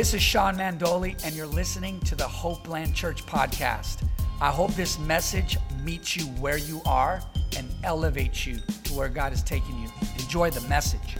This is Sean Mandoli, and you're listening to the Hopeland Church podcast. I hope this message meets you where you are and elevates you to where God is taking you. Enjoy the message.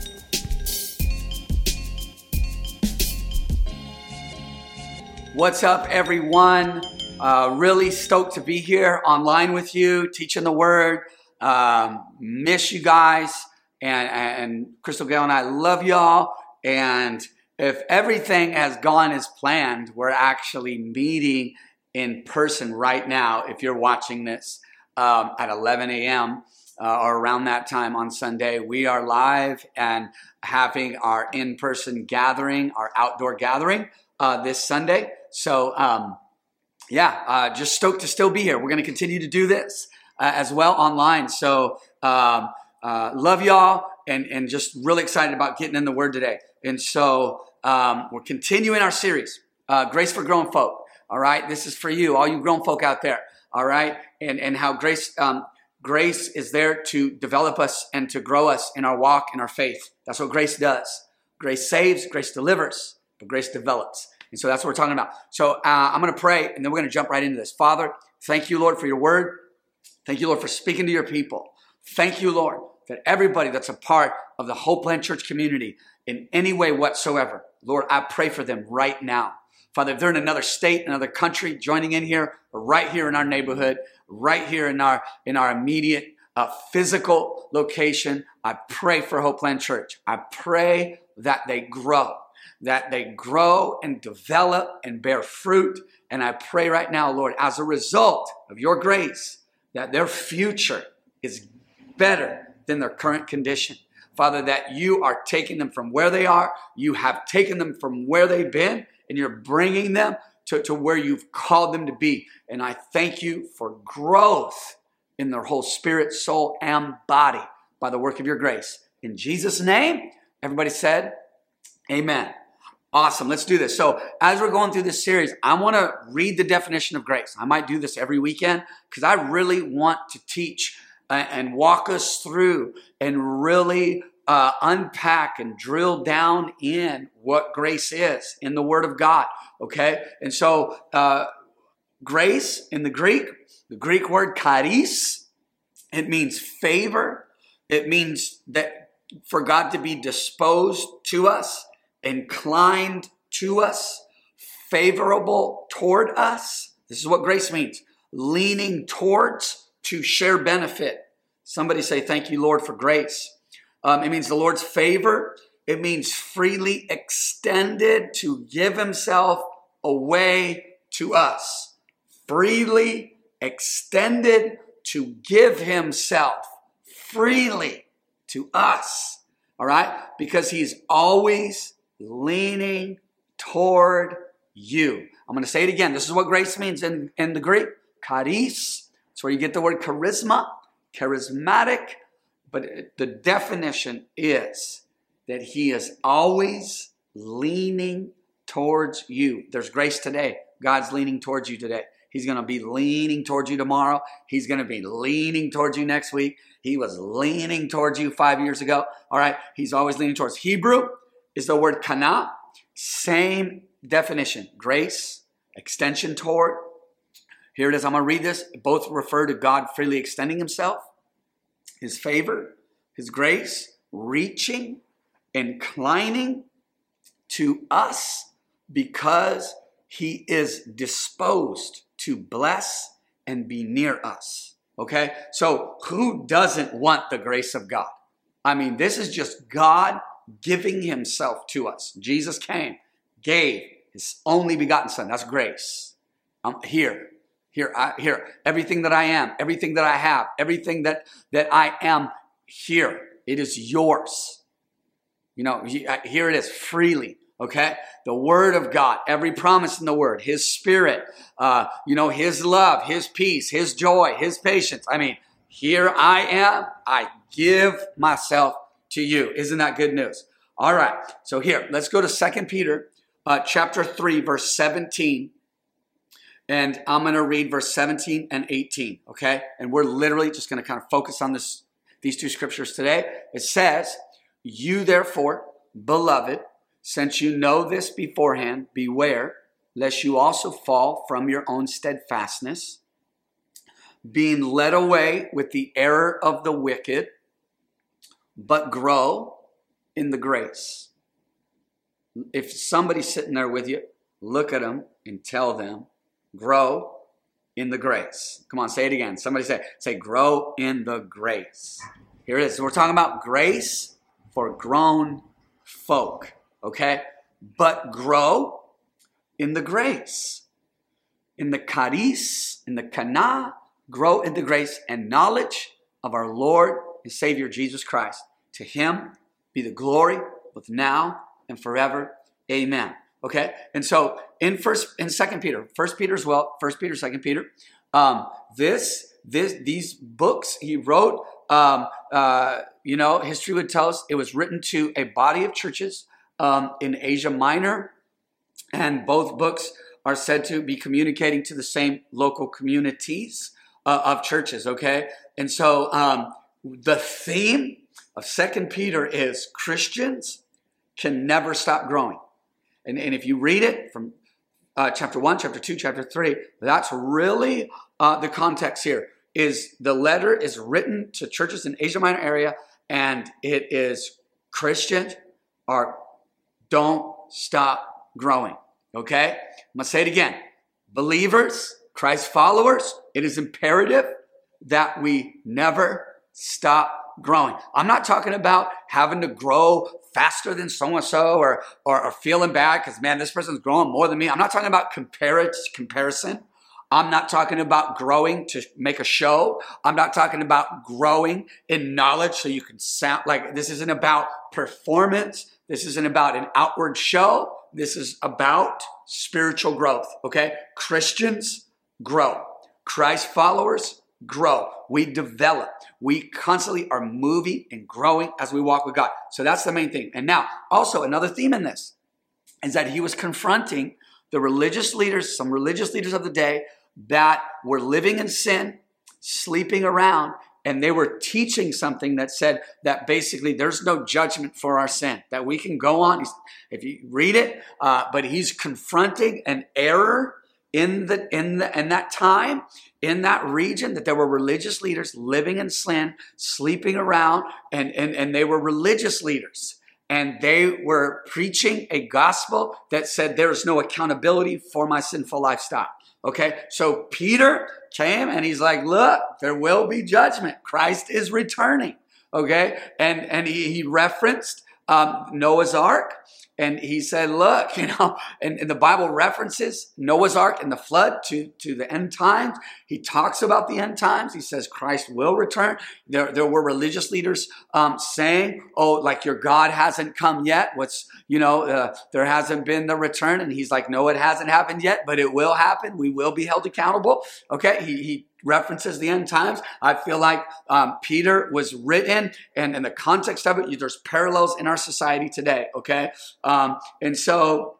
What's up, everyone? Uh, really stoked to be here online with you, teaching the word. Um, miss you guys. And, and Crystal Gale and I love y'all. And if everything has gone as planned, we're actually meeting in person right now. If you're watching this um, at 11 a.m. Uh, or around that time on Sunday, we are live and having our in person gathering, our outdoor gathering uh, this Sunday. So, um, yeah, uh, just stoked to still be here. We're going to continue to do this uh, as well online. So, um, uh, love y'all and, and just really excited about getting in the Word today. And so, um, we're continuing our series, uh, Grace for Grown Folk. All right, this is for you, all you grown folk out there. All right, and and how grace um, grace is there to develop us and to grow us in our walk in our faith. That's what grace does. Grace saves, grace delivers, but grace develops. And so that's what we're talking about. So uh, I'm going to pray, and then we're going to jump right into this. Father, thank you, Lord, for your word. Thank you, Lord, for speaking to your people. Thank you, Lord, that everybody that's a part of the Hopeland Church community in any way whatsoever, Lord, I pray for them right now. Father, if they're in another state, another country, joining in here, or right here in our neighborhood, right here in our in our immediate uh, physical location, I pray for Hopeland Church. I pray that they grow, that they grow and develop and bear fruit. And I pray right now, Lord, as a result of your grace, that their future is better than their current condition. Father, that you are taking them from where they are, you have taken them from where they've been, and you're bringing them to, to where you've called them to be. And I thank you for growth in their whole spirit, soul, and body by the work of your grace. In Jesus' name, everybody said, Amen. Awesome. Let's do this. So, as we're going through this series, I want to read the definition of grace. I might do this every weekend because I really want to teach and walk us through and really uh, unpack and drill down in what grace is in the Word of God. Okay? And so, uh, grace in the Greek, the Greek word charis, it means favor. It means that for God to be disposed to us, inclined to us, favorable toward us. This is what grace means leaning towards to share benefit. Somebody say, Thank you, Lord, for grace. Um, it means the Lord's favor. It means freely extended to give himself away to us. Freely extended to give himself freely to us. All right? Because he's always leaning toward you. I'm going to say it again. This is what grace means in, in the Greek. Charis. Where you get the word charisma, charismatic. But the definition is that he is always leaning towards you. There's grace today. God's leaning towards you today. He's going to be leaning towards you tomorrow. He's going to be leaning towards you next week. He was leaning towards you five years ago. All right. He's always leaning towards. Hebrew is the word kana. Same definition. Grace, extension toward. Here it is. I'm going to read this. Both refer to God freely extending himself, his favor, his grace, reaching, inclining to us because he is disposed to bless and be near us. Okay? So, who doesn't want the grace of God? I mean, this is just God giving himself to us. Jesus came, gave his only begotten son. That's grace. I'm here. Here, I, here, everything that I am, everything that I have, everything that, that I am here, it is yours. You know, here it is freely. Okay, the Word of God, every promise in the Word, His Spirit, uh, you know, His love, His peace, His joy, His patience. I mean, here I am. I give myself to you. Isn't that good news? All right. So here, let's go to Second Peter uh, chapter 3, verse 17. And I'm going to read verse 17 and 18, okay? And we're literally just going to kind of focus on this, these two scriptures today. It says, You therefore, beloved, Since you know this beforehand, beware lest you also fall from your own steadfastness, being led away with the error of the wicked, but grow in the grace. If somebody's sitting there with you, look at them and tell them, grow in the grace. Come on, say it again. Somebody say, say, grow in the grace. Here it is. So we're talking about grace for grown folk, okay? But grow in the grace. In the charis, in the kana, grow in the grace and knowledge of our Lord and Savior Jesus Christ. To him be the glory both now and forever. Amen. Okay, and so in first in Second Peter, First Peter as well, First Peter, Second Peter, um, this this these books he wrote. Um, uh, you know, history would tell us it was written to a body of churches um, in Asia Minor, and both books are said to be communicating to the same local communities uh, of churches. Okay, and so um, the theme of Second Peter is Christians can never stop growing. And, and if you read it from uh, chapter 1, chapter 2, chapter 3, that's really uh, the context here. Is the letter is written to churches in Asia Minor area, and it is Christians are don't stop growing. Okay? I'm gonna say it again. Believers, Christ followers, it is imperative that we never stop growing. I'm not talking about having to grow faster than so and so or or feeling bad because man, this person's growing more than me. I'm not talking about compar- comparison. I'm not talking about growing to make a show. I'm not talking about growing in knowledge so you can sound like this isn't about performance. This isn't about an outward show. This is about spiritual growth. Okay. Christians grow. Christ followers grow. We develop. We constantly are moving and growing as we walk with God. So that's the main thing. And now, also another theme in this is that he was confronting the religious leaders, some religious leaders of the day that were living in sin, sleeping around, and they were teaching something that said that basically there's no judgment for our sin that we can go on if you read it uh, but he's confronting an error in the in the in that time in that region that there were religious leaders living in sin sleeping around and and, and they were religious leaders. And they were preaching a gospel that said there is no accountability for my sinful lifestyle. Okay? So peter came and he's like look there will be judgment. Christ is returning. Okay? And and he, he referenced um, noah's ark and he said, look, you know, and, and, the Bible references Noah's Ark and the flood to, to the end times. He talks about the end times. He says Christ will return. There, there were religious leaders um, saying, oh, like your God hasn't come yet. What's, you know, uh, there hasn't been the return. And he's like, no, it hasn't happened yet, but it will happen. We will be held accountable. Okay. He, he references the end times. I feel like um, Peter was written, and in the context of it, there's parallels in our society today. Okay, and so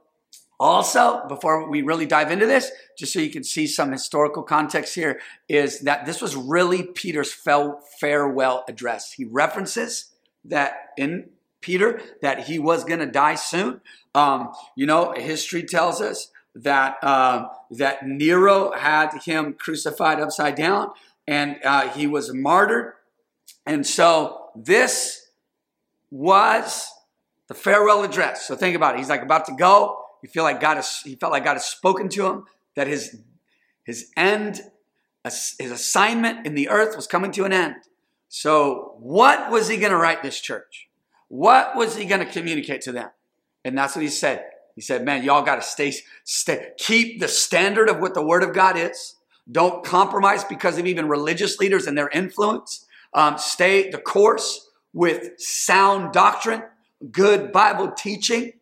also before we really dive into this, just so you can see some historical context here, is that this was really Peter's farewell address. He references that in Peter that he was going to die soon. Um, you know, history tells us that uh, that Nero had him crucified upside down, and uh, he was martyred. And so this was the farewell address. So think about it. He's like about to go. You feel like God has. He felt like God has spoken to him that his his end, his assignment in the earth was coming to an end. So what was he going to write this church? What was he going to communicate to them? And that's what he said. He said, man, y'all got to stay, stay, keep the standard of what the word of God is. Don't compromise because of even religious leaders and their influence. Um, stay the course with sound doctrine, good Bible teaching,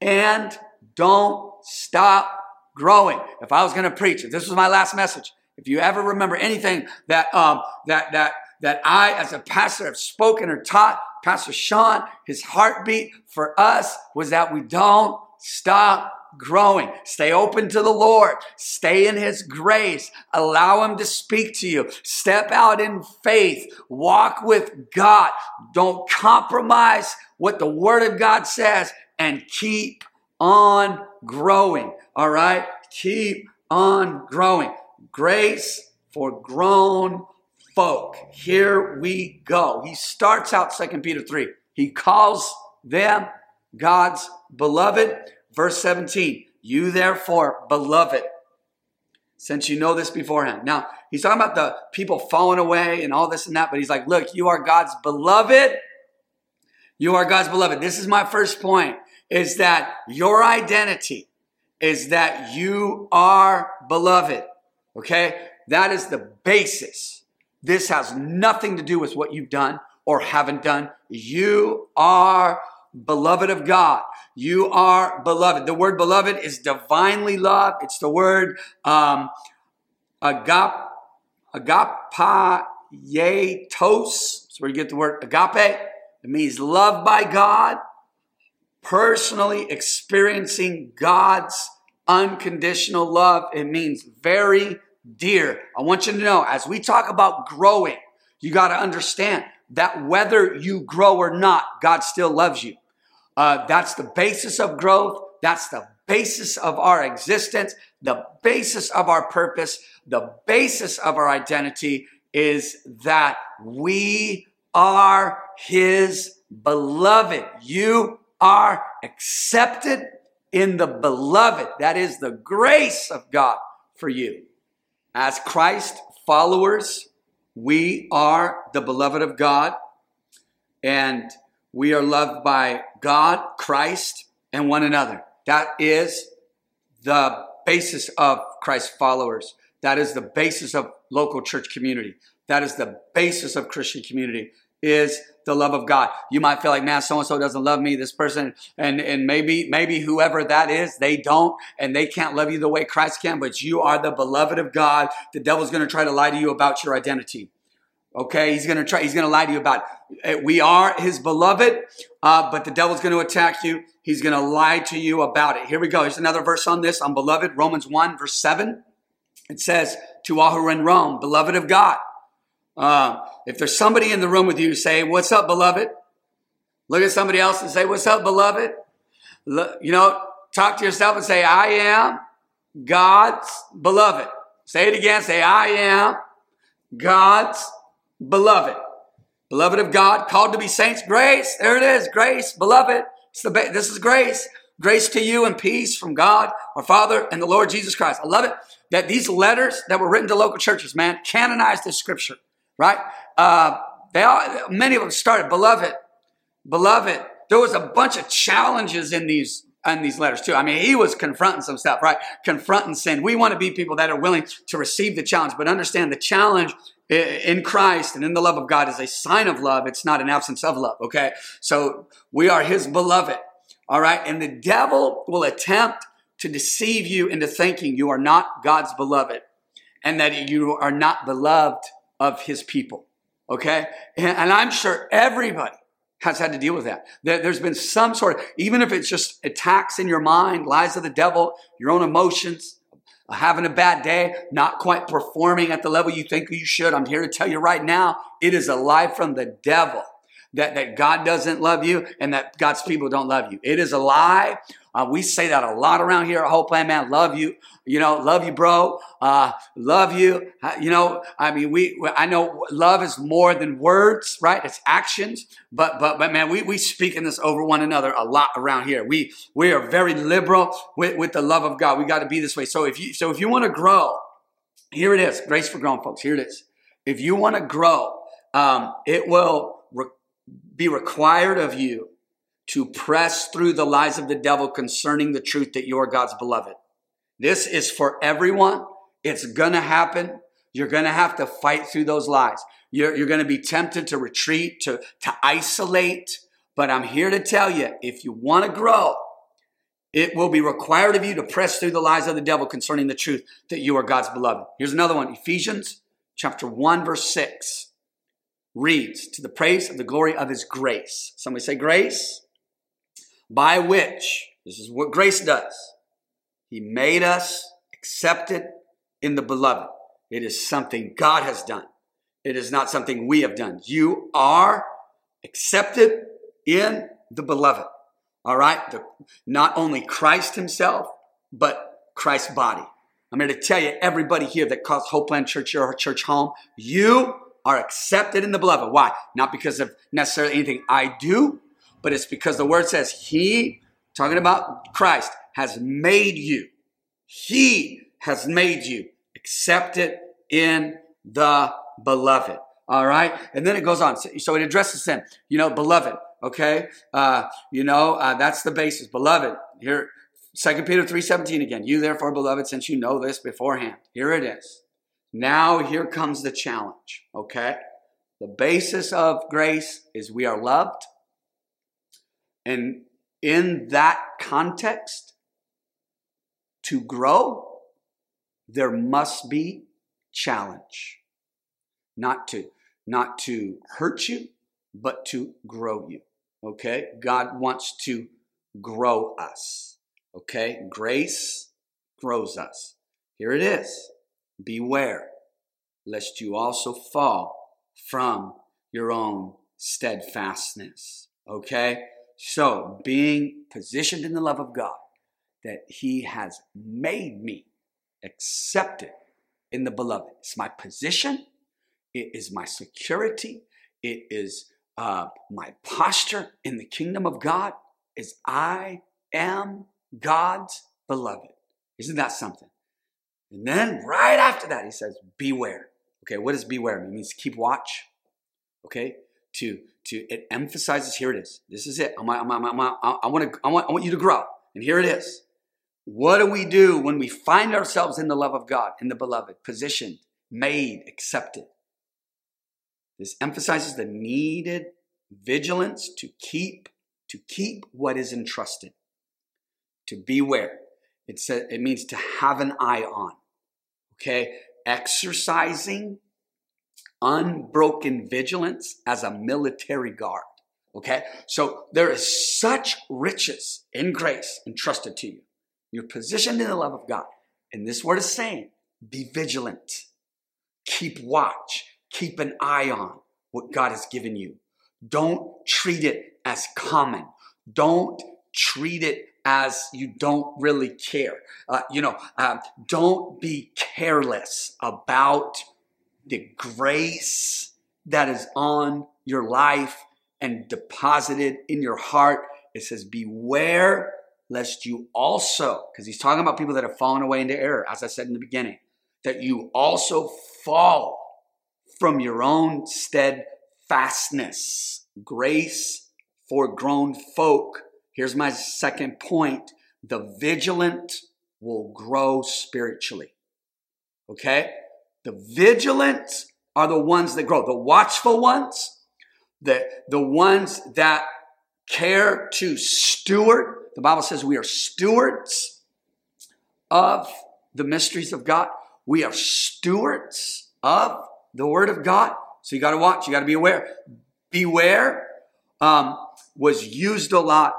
and don't stop growing. If I was going to preach, if this was my last message, if you ever remember anything that um, that that that I, as a pastor, have spoken or taught, Pastor Sean, his heartbeat for us was that we don't stop growing. Stay open to the Lord. Stay in His grace. Allow Him to speak to you. Step out in faith. Walk with God. Don't compromise what the Word of God says and keep on growing. All right? Keep on growing. Grace for grown folk. Here we go. He starts out 2 Peter 3. He calls them God's beloved. Verse 17, you therefore, beloved, since you know this beforehand. Now, he's talking about the people falling away and all this and that, but he's like, look, you are God's beloved. You are God's beloved. This is my first point is that your identity is that you are beloved. Okay? That is the basis. This has nothing to do with what you've done or haven't done. You are beloved of God. You are beloved. The word beloved is divinely loved. It's the word um, agap, agapetos. That's where you get the word agape. It means loved by God, personally experiencing God's unconditional love. It means very dear. I want you to know as we talk about growing, you got to understand that whether you grow or not, God still loves you. Uh, that's the basis of growth. That's the basis of our existence. The basis of our purpose. The basis of our identity is that we are His beloved. You are accepted in the beloved. That is the grace of God for you. As Christ followers, we are the beloved of God and we are loved by God, Christ, and one another. That is the basis of Christ followers. That is the basis of local church community. That is the basis of Christian community is the love of God. You might feel like, man, so and so doesn't love me, this person, and, and maybe, maybe whoever that is, they don't, and they can't love you the way Christ can, but you are the beloved of God. The devil's going to try to lie to you about your identity. Okay, he's gonna try. He's gonna lie to you about. It. We are his beloved, uh, but the devil's going to attack you. He's going to lie to you about it. Here we go. Here's another verse on this. On beloved, Romans one verse seven. It says, "To all who are in Rome, beloved of God." Uh, if there's somebody in the room with you, say, What's up, beloved? Look at somebody else and say, What's up, beloved? Look, you know, talk to yourself and say, I am God's beloved. Say it again. Say, I am God's beloved. Beloved of God, called to be saints. Grace. There it is. Grace, beloved. The, this is grace. Grace to you and peace from God, our Father, and the Lord Jesus Christ. I love it that these letters that were written to local churches, man, canonized this scripture right? Uh, they all, many of them started, beloved, beloved. There was a bunch of challenges in these in these letters too. I mean, he was confronting some stuff, right? Confronting sin. We want to be people that are willing to receive the challenge, but understand the challenge in Christ and in the love of God is a sign of love. It's not an absence of love. Okay. So we are his beloved. All right. And the devil will attempt to deceive you into thinking you are not God's beloved and that you are not beloved of his people. Okay? And, I'm sure everybody has had to deal with that. There's been some sort of, even if it's just attacks in your mind, lies of the devil, your own emotions, having a bad day, not quite performing at the level you think you should. I'm here to tell you right now, it is a lie from the devil that, that God doesn't love you and that God's people don't love you. It is a lie. Uh, we say that a lot around here at Hopeland Man. Love you, you know, love you, bro. Uh, love you. Uh, you know, I mean, we, I know love is more than words, right? It's actions. But, but, but man, we, we speak in this over one another a lot around here. We, we are very liberal with, with the love of God. We got to be this way. So if you, so if you want to grow, here it is. Grace for grown folks. Here it is. If you want to grow, um, it will re- be required of you to press through the lies of the devil concerning the truth that you are God's beloved. This is for everyone. It's going to happen. You're going to have to fight through those lies. You're, you're going to be tempted to retreat, to, to isolate. But I'm here to tell you if you want to grow, it will be required of you to press through the lies of the devil concerning the truth that you are God's beloved. Here's another one Ephesians chapter 1, verse 6 reads, To the praise of the glory of his grace. Somebody say, Grace by which, this is what grace does, He made us accepted in the beloved. It is something God has done. It is not something we have done. You are accepted in the beloved. All right? The, not only Christ himself, but Christ's body. I'm here to tell you, everybody here that calls Hopeland Church your church home, you are accepted in the beloved. Why? Not because of necessarily anything I do, but it's because the word says He, talking about Christ, has made you. He has made you accepted in the beloved. All right. And then it goes on. So it addresses sin. You know, beloved. Okay. Uh, you know, uh, that's the basis. Beloved. Here, Second Peter 3.17 again. You therefore, beloved, since you know this beforehand. Here it is. Now here comes the challenge. Okay. The basis of grace is we are loved. And in that context, to grow, there must be challenge. Not to not to hurt you, but to grow you. Okay? God wants to grow us. Okay? Grace grows us. Here it is. Beware lest you also fall from your own steadfastness. Okay? So, being positioned in the love of God, that He has made me accepted in the beloved. It's my position, it is my security. It is uh, my posture in the kingdom of God. Is I am God's beloved. Isn't that something? And then right after that, he says, "Beware." Okay, what does beware mean? It means keep watch. Okay, to to it emphasizes. Here it is. This is it. I'm, I'm, I'm, I'm, I want to. I want. I want you to grow. And here it is. What do we do when we find ourselves in the love of God, in the beloved, positioned, made, accepted? This emphasizes the needed vigilance to keep to keep what is entrusted. To beware. It says it means to have an eye on. Okay? Exercising unbroken vigilance as a military guard. Okay? So there is such riches in grace entrusted to you. You're positioned in the love of God. And this word is saying, be vigilant. Keep watch keep an eye on what God has given you. Don't treat it as common. Don't treat it as you don't really care. Uh, you know, uh, don't be careless about the grace that is on your life and deposited in your heart. It says, Beware lest you also, because he's talking about people that have fallen away into error, as I said in the beginning, that you also fall from your own steadfastness. Grace for grown folk. Here's my second point the vigilant will grow spiritually. Okay? The vigilant are the ones that grow, the watchful ones, the, the ones that care to steward. The Bible says we are stewards of the mysteries of God. We are stewards of the Word of God. So you got to watch. You got to be aware. Beware um, was used a lot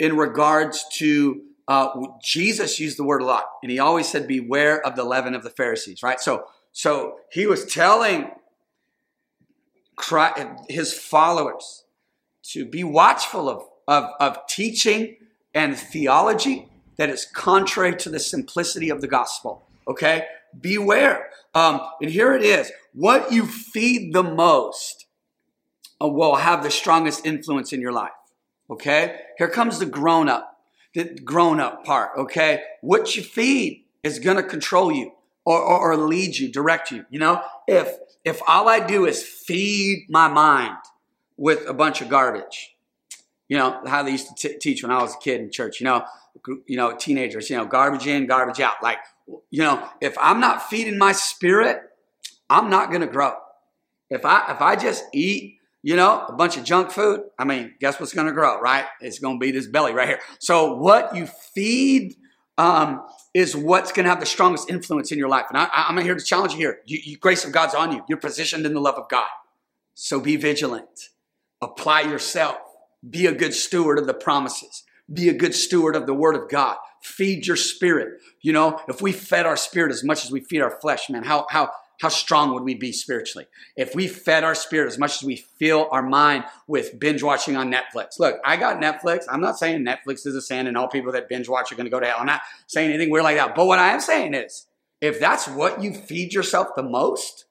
in regards to uh, Jesus used the word a lot, and he always said, "Beware of the leaven of the Pharisees." Right. So, so he was telling his followers to be watchful of, of, of teaching and theology that is contrary to the simplicity of the gospel. Okay, beware. Um, and here it is what you feed the most uh, will have the strongest influence in your life. Okay? Here comes the grown up, the grown up part. Okay? What you feed is going to control you or, or, or lead you, direct you. You know, if, if all I do is feed my mind with a bunch of garbage, you know, how they used to t- teach when I was a kid in church, you know, you know, teenagers, you know, garbage in, garbage out. Like, you know, if I'm not feeding my spirit, I'm not to grow. If I if I just eat, you know, a bunch of junk food, I mean, guess what's to grow, right? It's to be this belly right here. So what you feed um, is what's going to have the strongest influence in your life. And I, am here to challenge you here. You, you, grace of God's on you. You're positioned in the love of God. So be vigilant. Apply yourself. Be a good steward of the promises. Be a good steward of the word of God. Feed your spirit. You know, if we fed our spirit as much as we feed our flesh, man, how how how strong would we be spiritually if we fed our spirit as much as we fill our mind with binge watching on Netflix? Look, I got Netflix. I'm not saying Netflix is a sin and all people that binge watch are going to go to hell. I'm not saying anything weird like that. But what I am saying is, if that's what you feed yourself the most,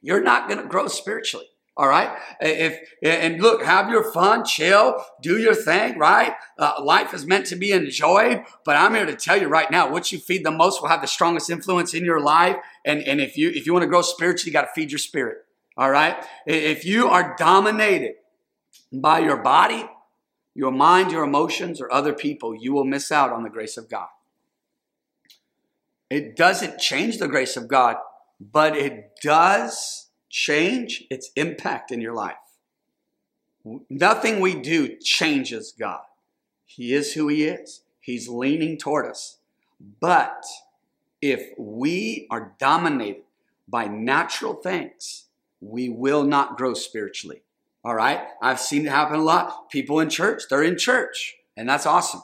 you're not going to grow spiritually. All right. If and look, have your fun, chill, do your thing. Right. Uh, life is meant to be enjoyed. But I'm here to tell you right now, what you feed the most will have the strongest influence in your life. And and if you if you want to grow spiritually, you got to feed your spirit. All right. If you are dominated by your body, your mind, your emotions, or other people, you will miss out on the grace of God. It doesn't change the grace of God, but it does change its impact in your life. Nothing we do changes God. He is who He is, He's leaning toward us. But if we are dominated by natural things, we will not grow spiritually. All right? I've seen it happen a lot. People in church, they're in church, and that's awesome.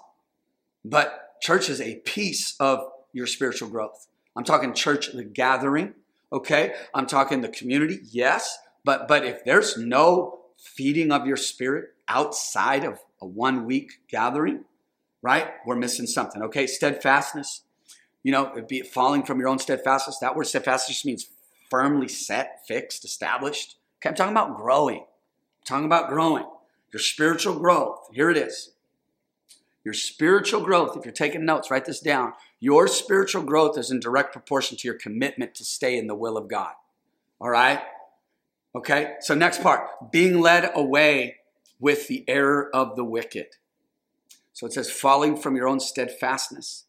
But church is a piece of your spiritual growth. I'm talking church, the gathering, Okay. I'm talking the community. Yes. But, but if there's no feeding of your spirit outside of a one week gathering, right? We're missing something. Okay. Steadfastness, you know, it be falling from your own steadfastness. That word steadfastness means firmly set, fixed, established. Okay. I'm talking about growing. I'm talking about growing. Your spiritual growth. Here it is. Your spiritual growth, if you're taking notes, write this down. Your spiritual growth is in direct proportion to your commitment to stay in the will of God. All right? Okay, so next part being led away with the error of the wicked. So it says, falling from your own steadfastness.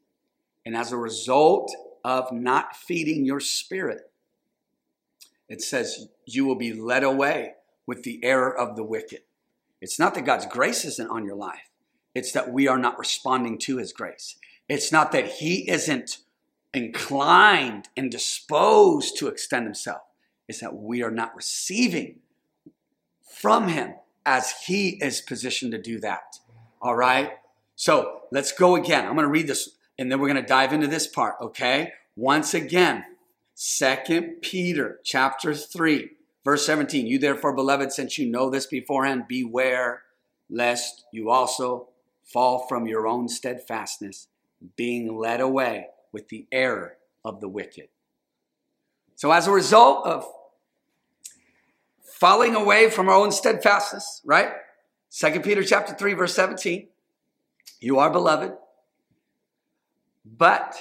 And as a result of not feeding your spirit, it says, you will be led away with the error of the wicked. It's not that God's grace isn't on your life, it's that we are not responding to his grace. It's not that he isn't inclined and disposed to extend himself. It's that we are not receiving from him as he is positioned to do that. All right? So let's go again. I'm going to read this and then we're going to dive into this part, okay? Once again, Second Peter chapter 3, verse 17. You therefore, beloved, since you know this beforehand, beware lest you also fall from your own steadfastness, being led away with the error of the wicked. So, as a result of falling away from our own steadfastness, right? Second Peter chapter 3, verse 17. You are beloved, but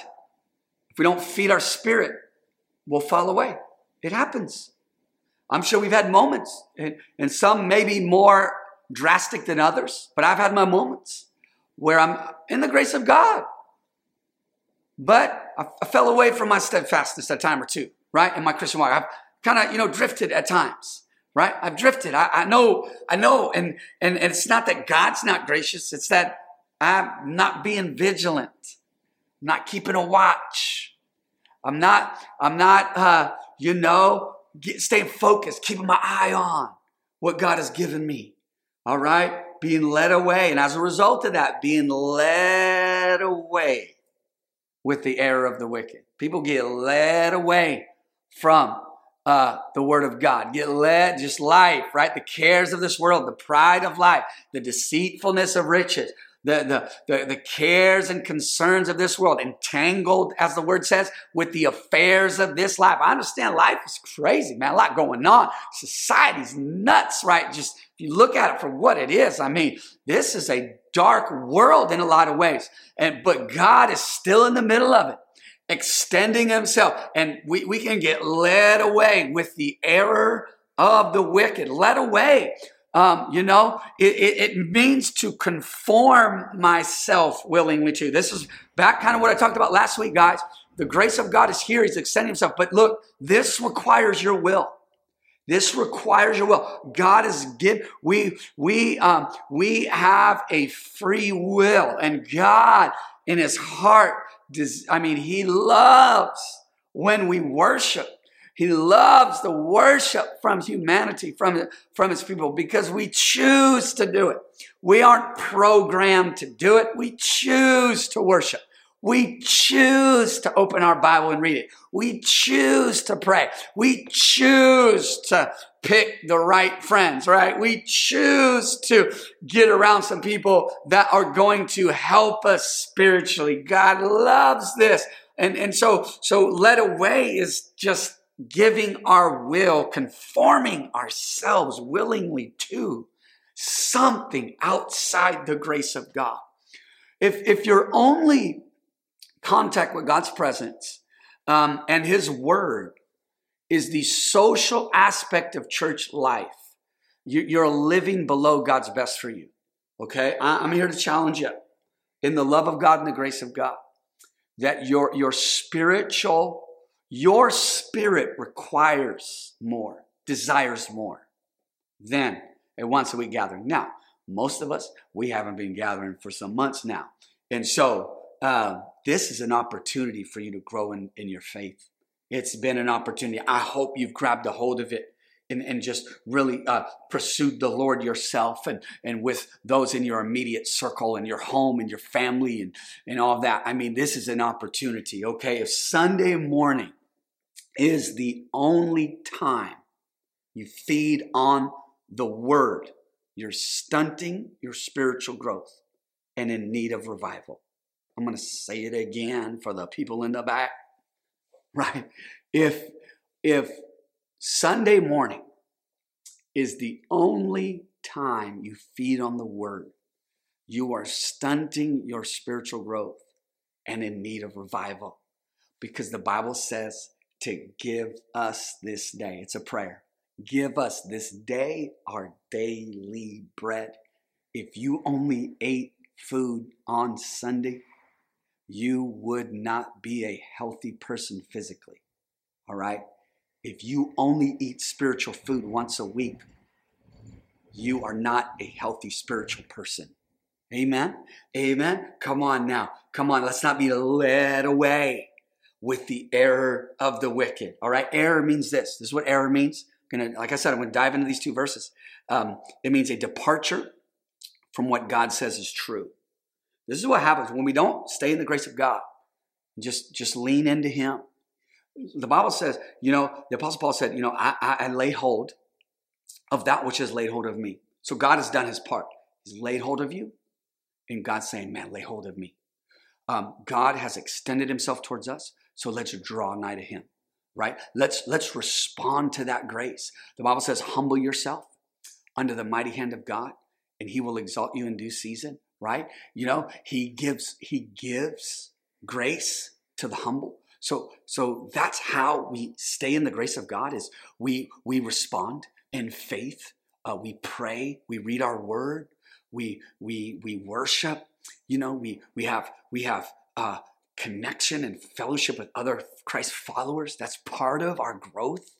if we don't feed our spirit, we'll fall away. It happens. I'm sure we've had moments, and, and some maybe more drastic than others, but I've had my moments where I'm in the grace of God. But I, I fell away from my steadfastness a time or two, right? In my Christian walk. I've kind of, you know, drifted at times, right? I've drifted. I, I know, I know. And, and, and it's not that God's not gracious. It's that I'm not being vigilant, I'm not keeping a watch. I'm not, I'm not, uh, you know, get, staying focused, keeping my eye on what God has given me. All right being led away. And as a result of that, being led away with the error of the wicked. People get led away from uh, the word of God. Get led, just life, right? The cares of this world, the pride of life, the deceitfulness of riches, the, the, the, the cares and concerns of this world, entangled, as the word says, with the affairs of this life. I understand life is crazy, man. A lot going on. Society's nuts, right? Just if you look at it for what it is, I mean, this is a dark world in a lot of ways. And but God is still in the middle of it, extending himself. And we, we can get led away with the error of the wicked, led away um, you know, it, it, it, means to conform myself willingly to. This is back kind of what I talked about last week, guys. The grace of God is here. He's extending himself. But look, this requires your will. This requires your will. God is give. We we um, we have a free will, and God in His heart does. I mean, He loves when we worship. He loves the worship from humanity, from, from his people, because we choose to do it. We aren't programmed to do it. We choose to worship. We choose to open our Bible and read it. We choose to pray. We choose to pick the right friends, right? We choose to get around some people that are going to help us spiritually. God loves this. And, and so, so led away is just giving our will, conforming ourselves willingly to something outside the grace of God. If, if you're only contact with God's presence um, and His Word is the social aspect of church life. You, are living below God's best for you. Okay? I'm here to challenge you in the love of God and the grace of God that your, your spiritual, your spirit requires more, desires more than a once a week gathering. Now, most of us, we haven't been gathering for some months now. And so, uh, this is an opportunity for you to grow in, in your faith. It's been an opportunity. I hope you've grabbed a hold of it and, and just really uh, pursued the Lord yourself and, and with those in your immediate circle and your home and your family and, and all that. I mean, this is an opportunity, okay? If Sunday morning is the only time you feed on the Word, you're stunting your spiritual growth and in need of revival. I'm going to say it again for the people in the back. Right? If if Sunday morning is the only time you feed on the word, you are stunting your spiritual growth and in need of revival. Because the Bible says to give us this day. It's a prayer. Give us this day our daily bread. If you only ate food on Sunday, you would not be a healthy person physically. All right? If you only eat spiritual food once a week, you are not a healthy spiritual person. Amen? Amen? Come on now. Come on. Let's not be led away with the error of the wicked. All right? Error means this. This is what error means. I'm gonna, like I said, I'm to dive into these two verses. Um, it means a departure from what God says is true. This is what happens when we don't stay in the grace of God. Just, just lean into Him. The Bible says, you know, the Apostle Paul said, you know, I, I, I lay hold of that which has laid hold of me. So God has done His part. He's laid hold of you, and God's saying, man, lay hold of me. Um, God has extended Himself towards us, so let's draw nigh to Him. Right? Let's let's respond to that grace. The Bible says, humble yourself under the mighty hand of God, and He will exalt you in due season right? You know, he gives he gives grace to the humble. So so that's how we stay in the grace of God is we we respond in faith. Uh, we pray, we read our word, we we we worship. You know, we we have we have uh, connection and fellowship with other Christ followers. That's part of our growth.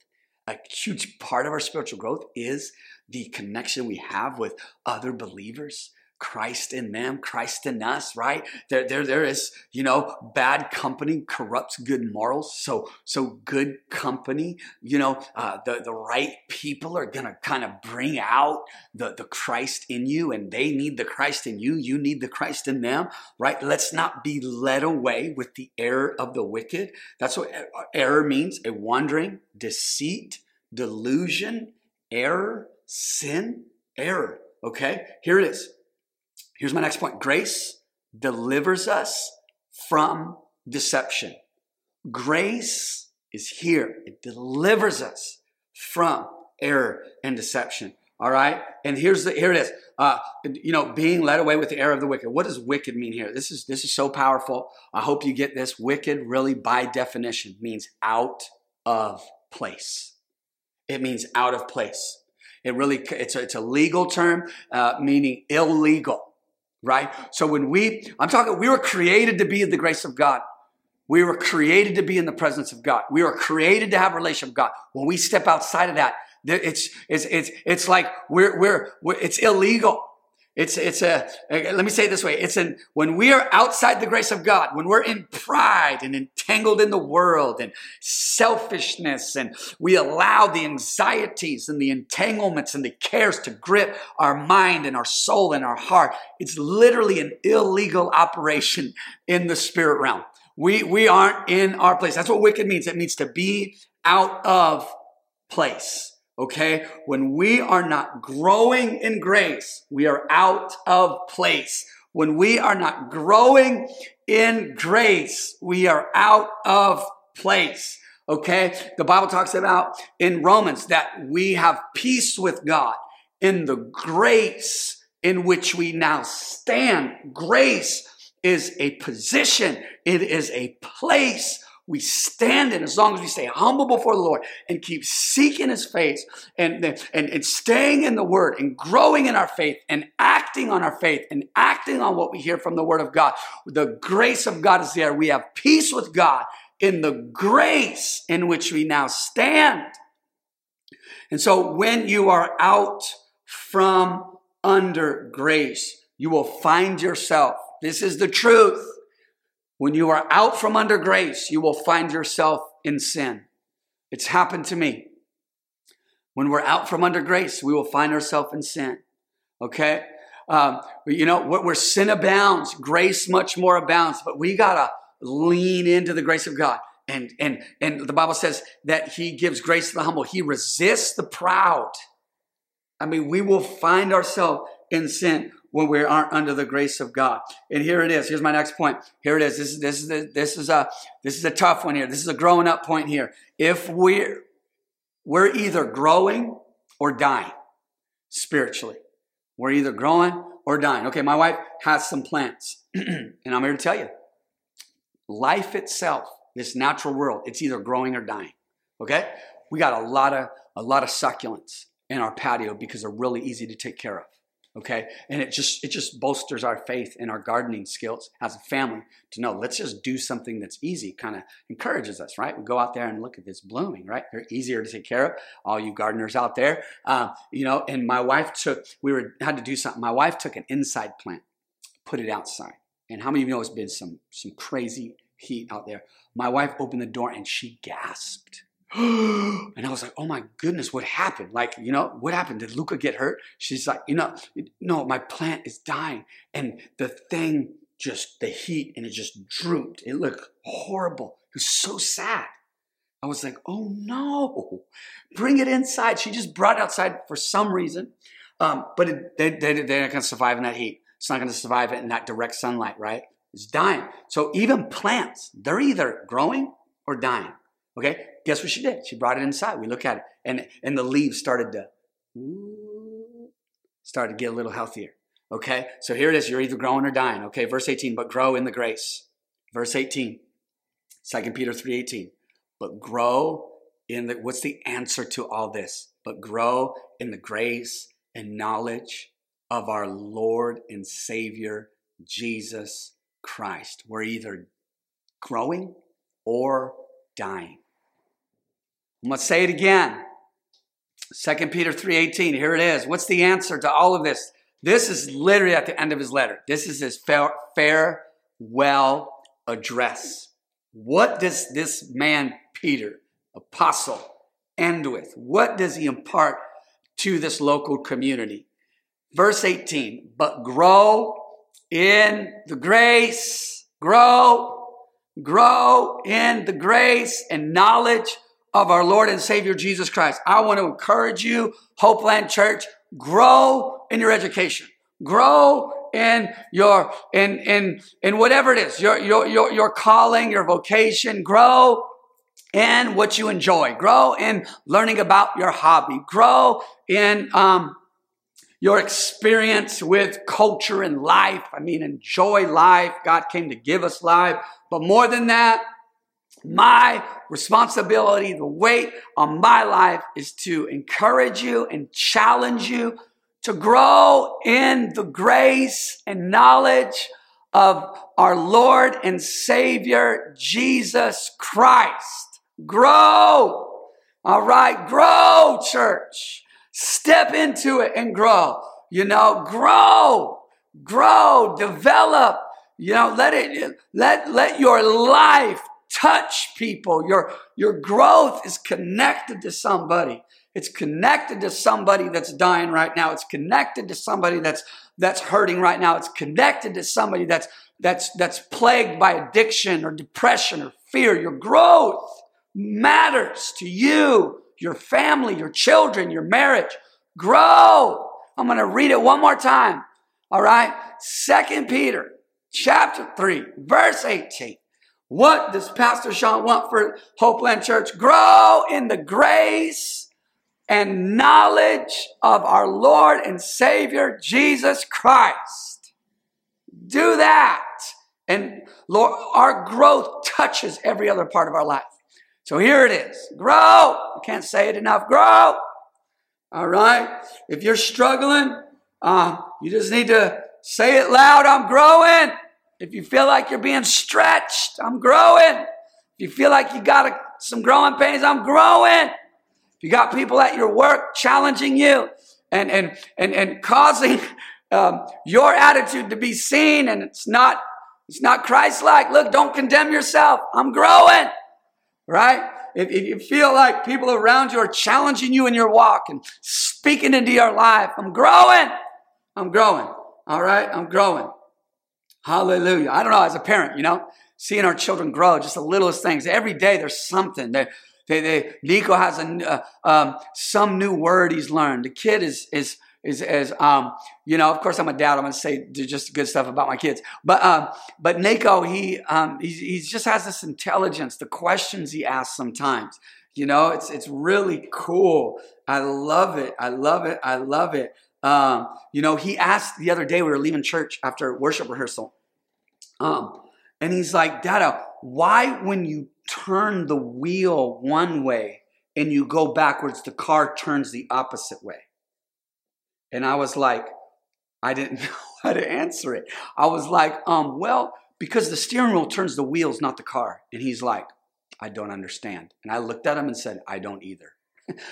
A huge part of our spiritual growth is the connection we have with other believers. Christ in them, Christ in us, right? There, there, there is, you know, bad company corrupts good morals. So, so good company, you know, uh, the, the right people are going to kind of bring out the, the Christ in you and they need the Christ in you. You need the Christ in them, right? Let's not be led away with the error of the wicked. That's what error means. A wandering, deceit, delusion, error, sin, error. Okay. Here it is. Here's my next point grace delivers us from deception. Grace is here, it delivers us from error and deception. All right, and here's the here it is. Uh, you know, being led away with the error of the wicked. What does wicked mean here? This is this is so powerful. I hope you get this. Wicked, really, by definition, means out of place. It means out of place. It really it's a, it's a legal term uh, meaning illegal right? So when we, I'm talking, we were created to be in the grace of God. We were created to be in the presence of God. We were created to have a relationship with God. When we step outside of that, it's, it's, it's, it's like we're, we're, we're, it's illegal. It's, it's a, let me say it this way. It's an, when we are outside the grace of God, when we're in pride and entangled in the world and selfishness, and we allow the anxieties and the entanglements and the cares to grip our mind and our soul and our heart, it's literally an illegal operation in the spirit realm. We, we aren't in our place. That's what wicked means. It means to be out of place. Okay? When we are not growing in grace, we are out of place. When we are not growing in grace, we are out of place. Okay? The Bible talks about in Romans that we have peace with God in the grace in which we now stand. Grace is a position. It is a place we stand in as long as we stay humble before the Lord and keep seeking his face and, and, and staying in the word and growing in our faith and acting on our faith and acting on what we hear from the word of God. The grace of God is there. We have peace with God in the grace in which we now stand. And so when you are out from under grace, you will find yourself. This is the truth when you are out from under grace, you will find yourself in sin. It's happened to me. When we're out from under grace, we will find ourselves in sin. Okay? Um, you know, where sin abounds, grace much more abounds, but we gotta lean into the grace of God. And, and, and the Bible says that he gives grace to the humble. He resists the proud. I mean, we will find ourselves in sin when we aren't under the grace of God. And here it is. Here's my next point. Here it is. This is this is a, this is a this is a tough one here. This is a growing up point here. If we're we're either growing or dying spiritually. We're either growing or dying. Okay, my wife has some plants, and I'm here to tell you, life itself, this natural world, it's either growing or dying. Okay, we got a lot of a lot of succulents in our patio because they're really easy to take care of okay? And it just it just bolsters our faith in our gardening skills as a family to know let's just do something that's easy kind of encourages us right? We go out there and look at this blooming right? They're easier to take care of all you gardeners out there. Um, you know and my wife took we were had to do something. My wife took an inside plant put it outside. And how many of you know it's been some some crazy heat out there? My wife opened the door and she gasped and I was like, oh my goodness, what happened? Like, you know, what happened? Did Luca get hurt? She's like, you know, no, my plant is dying. And the thing just, the heat, and it just drooped. It looked horrible. It was so sad. I was like, oh no, bring it inside. She just brought it outside for some reason. Um, but it, they, they, they're not going to survive in that heat. It's not going to survive in that direct sunlight, right? It's dying. So even plants, they're either growing or dying. Okay, guess what she did? She brought it inside. We look at it, and and the leaves started to started to get a little healthier. Okay, so here it is. You're either growing or dying. Okay, verse 18, but grow in the grace. Verse 18, 2 Peter 3:18. But grow in the what's the answer to all this? But grow in the grace and knowledge of our Lord and Savior Jesus Christ. We're either growing or dying. I'm going to say it again. 2 Peter 3:18. Here it is. What's the answer to all of this? This is literally at the end of his letter. This is his farewell address. What does this man Peter, apostle, end with? What does he impart to this local community? Verse 18, but grow in the grace, grow, grow in the grace and knowledge of our Lord and Savior Jesus Christ. I want to encourage you, Hopeland Church, grow in your education. Grow in your in in in whatever it is, your your your, your calling, your vocation, grow in what you enjoy. Grow in learning about your hobby. Grow in um, your experience with culture and life. I mean, enjoy life. God came to give us life. But more than that, my responsibility, the weight on my life is to encourage you and challenge you to grow in the grace and knowledge of our Lord and Savior, Jesus Christ. Grow. All right. Grow, church. Step into it and grow. You know, grow, grow, develop. You know, let it let let your life touch people. Your your growth is connected to somebody. It's connected to somebody that's dying right now. It's connected to somebody that's that's hurting right now. It's connected to somebody that's that's that's plagued by addiction or depression or fear. Your growth matters to you, your family, your children, your marriage. Grow. I'm going to read it one more time. All right? Second Peter chapter 3, verse 18. What does Pastor Sean want for Hopeland Church? Grow in the grace and knowledge of our Lord and Savior Jesus Christ. Do that. And Lord, our growth touches every other part of our life. So here it is. Grow. I can't say it enough. Grow. All right. If you're struggling, uh, you just need to say it loud. I'm growing. If you feel like you're being stretched, I'm growing. If you feel like you got a, some growing pains, I'm growing. If you got people at your work challenging you and, and, and, and causing um, your attitude to be seen and it's not, it's not Christ-like. Look, don't condemn yourself. I'm growing, right? If, if you feel like people around you are challenging you in your walk and speaking into your life, I'm growing. I'm growing. All right. I'm growing. Hallelujah. I don't know, as a parent, you know, seeing our children grow, just the littlest things. Every day there's something. They, they, they, Nico has a, uh, um, some new word he's learned. The kid is, is, is, is um, you know, of course I'm a dad. I'm going to say just good stuff about my kids. But, um, but Nico, he, um, he, he just has this intelligence, the questions he asks sometimes. You know, it's, it's really cool. I love it. I love it. I love it. Um, you know, he asked the other day, we were leaving church after worship rehearsal. Um, and he's like, Dada, why when you turn the wheel one way and you go backwards, the car turns the opposite way? And I was like, I didn't know how to answer it. I was like, um, well, because the steering wheel turns the wheels, not the car. And he's like, I don't understand. And I looked at him and said, I don't either.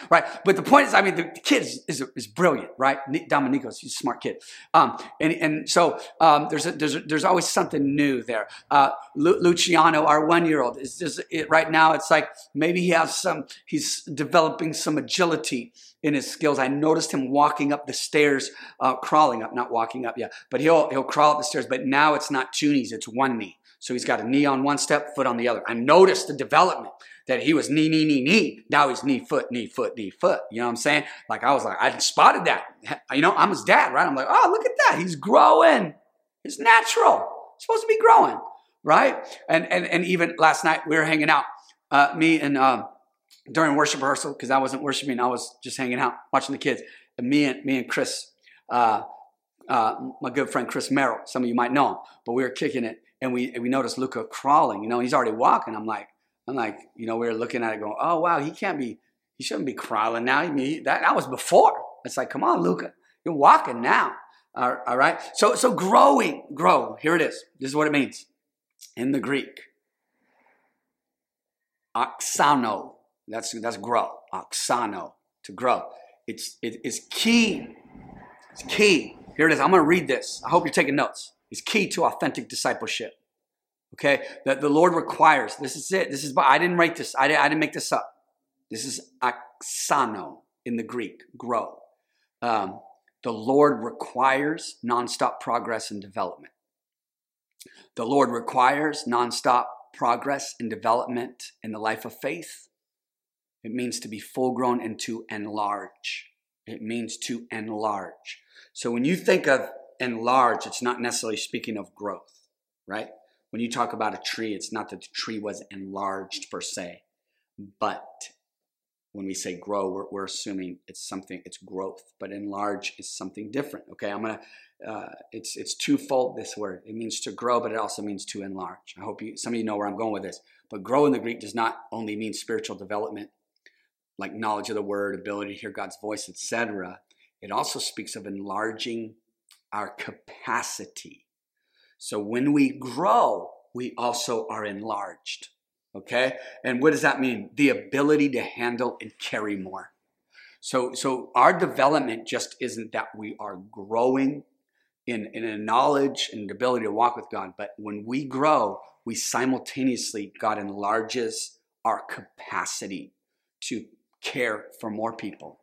Right? But the point is, I mean, the kid is, is, is brilliant, right? Dominico's he's a smart kid. Um, and, and so um, there's, a, there's, a, there's always something new there. Uh, Lu- Luciano, our one year old, is just it, right now, it's like maybe he has some, he's developing some agility in his skills. I noticed him walking up the stairs, uh, crawling up, not walking up yet, but he'll, he'll crawl up the stairs, but now it's not two knees, it's one knee. So he's got a knee on one step, foot on the other. I noticed the development that he was knee, knee, knee, knee. Now he's knee, foot, knee, foot, knee, foot. You know what I'm saying? Like I was like, I spotted that. You know, I'm his dad, right? I'm like, oh, look at that. He's growing. It's natural. It's supposed to be growing, right? And and and even last night we were hanging out, uh, me and um, during worship rehearsal because I wasn't worshiping, I was just hanging out watching the kids. And me and me and Chris, uh, uh, my good friend Chris Merrill, some of you might know him, but we were kicking it, and we we noticed Luca crawling. You know, he's already walking. I'm like, I'm like, you know, we were looking at it going, oh, wow, he can't be, he shouldn't be crawling now. I mean, that, that was before. It's like, come on, Luca, you're walking now. All right. So, so growing, grow. Here it is. This is what it means in the Greek. Auxano. That's, that's grow. Auxano, to grow. It's, it is key. It's key. Here it is. I'm going to read this. I hope you're taking notes. It's key to authentic discipleship. Okay, that the Lord requires. This is it. This is. I didn't write this. I didn't, I didn't make this up. This is auxano in the Greek. Grow. Um, the Lord requires nonstop progress and development. The Lord requires nonstop progress and development in the life of faith. It means to be full grown and to enlarge. It means to enlarge. So when you think of enlarge, it's not necessarily speaking of growth, right? when you talk about a tree, it's not that the tree was enlarged per se, but when we say grow, we're, we're assuming it's something, it's growth, but enlarge is something different. Okay, I'm gonna, uh, it's it's twofold. This word it means to grow, but it also means to enlarge. I hope you, some of you know where I'm going with this. But grow in the Greek does not only mean spiritual development, like knowledge of the word, ability to hear God's voice, etc. It also speaks of enlarging our capacity so when we grow, we also are enlarged. Okay? And what does that mean? The ability to handle and carry more. So, so our development just isn't that we are growing in, in a knowledge and ability to walk with God, but when we grow, we simultaneously, God enlarges our capacity to care for more people,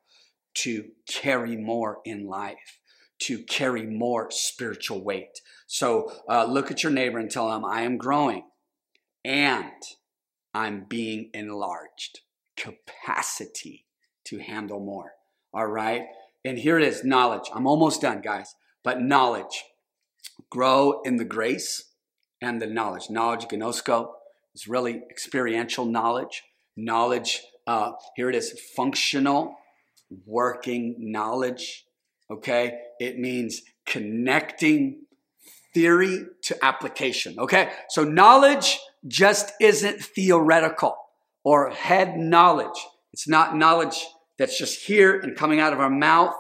to carry more in life, to carry more spiritual weight. So uh, look at your neighbor and tell them, I am growing and I'm being enlarged. Capacity to handle more. All right. And here it is knowledge. I'm almost done, guys. But knowledge. Grow in the grace and the knowledge. Knowledge, gnosko, is really experiential knowledge. Knowledge, uh, here it is functional, working knowledge. Okay. It means connecting theory to application. Okay. So knowledge just isn't theoretical or head knowledge. It's not knowledge that's just here and coming out of our mouth.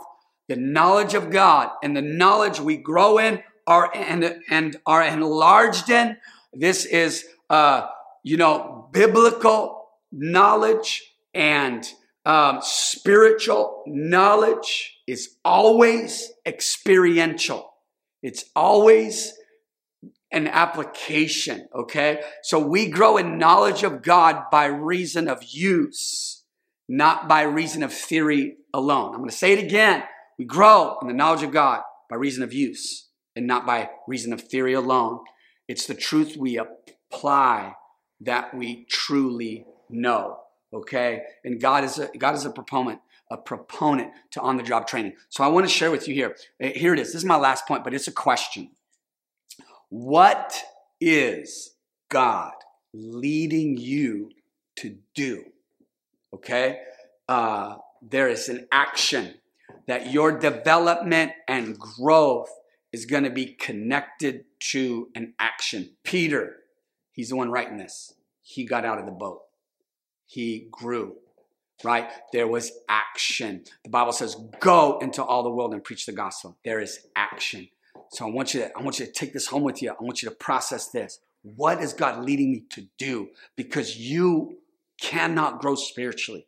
The knowledge of God and the knowledge we grow in are and, and are enlarged in. This is, uh, you know, biblical knowledge and um, spiritual knowledge is always experiential. It's always an application, okay? So we grow in knowledge of God by reason of use not by reason of theory alone. I'm going to say it again. We grow in the knowledge of God by reason of use and not by reason of theory alone. It's the truth we apply that we truly know. Okay? And God is a, God is a proponent, a proponent to on the job training. So I want to share with you here. Eh, here it is. This is my last point, but it's a question. What is God leading you to do? okay? Uh, there is an action that your development and growth is going to be connected to an action. Peter, he's the one writing this. He got out of the boat. He grew, right? There was action. The Bible says, "Go into all the world and preach the gospel." There is action. So I want you to I want you to take this home with you. I want you to process this. What is God leading me to do? Because you cannot grow spiritually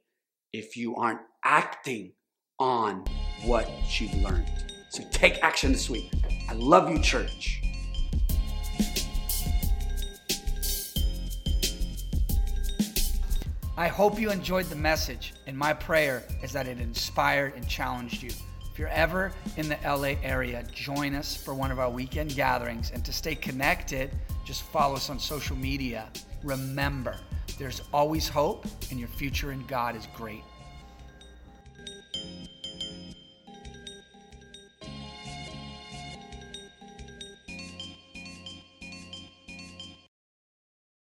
if you aren't acting on what you've learned. So take action this week. I love you, church. I hope you enjoyed the message, and my prayer is that it inspired and challenged you. If you're ever in the LA area, join us for one of our weekend gatherings. And to stay connected, just follow us on social media. Remember, there's always hope, and your future in God is great.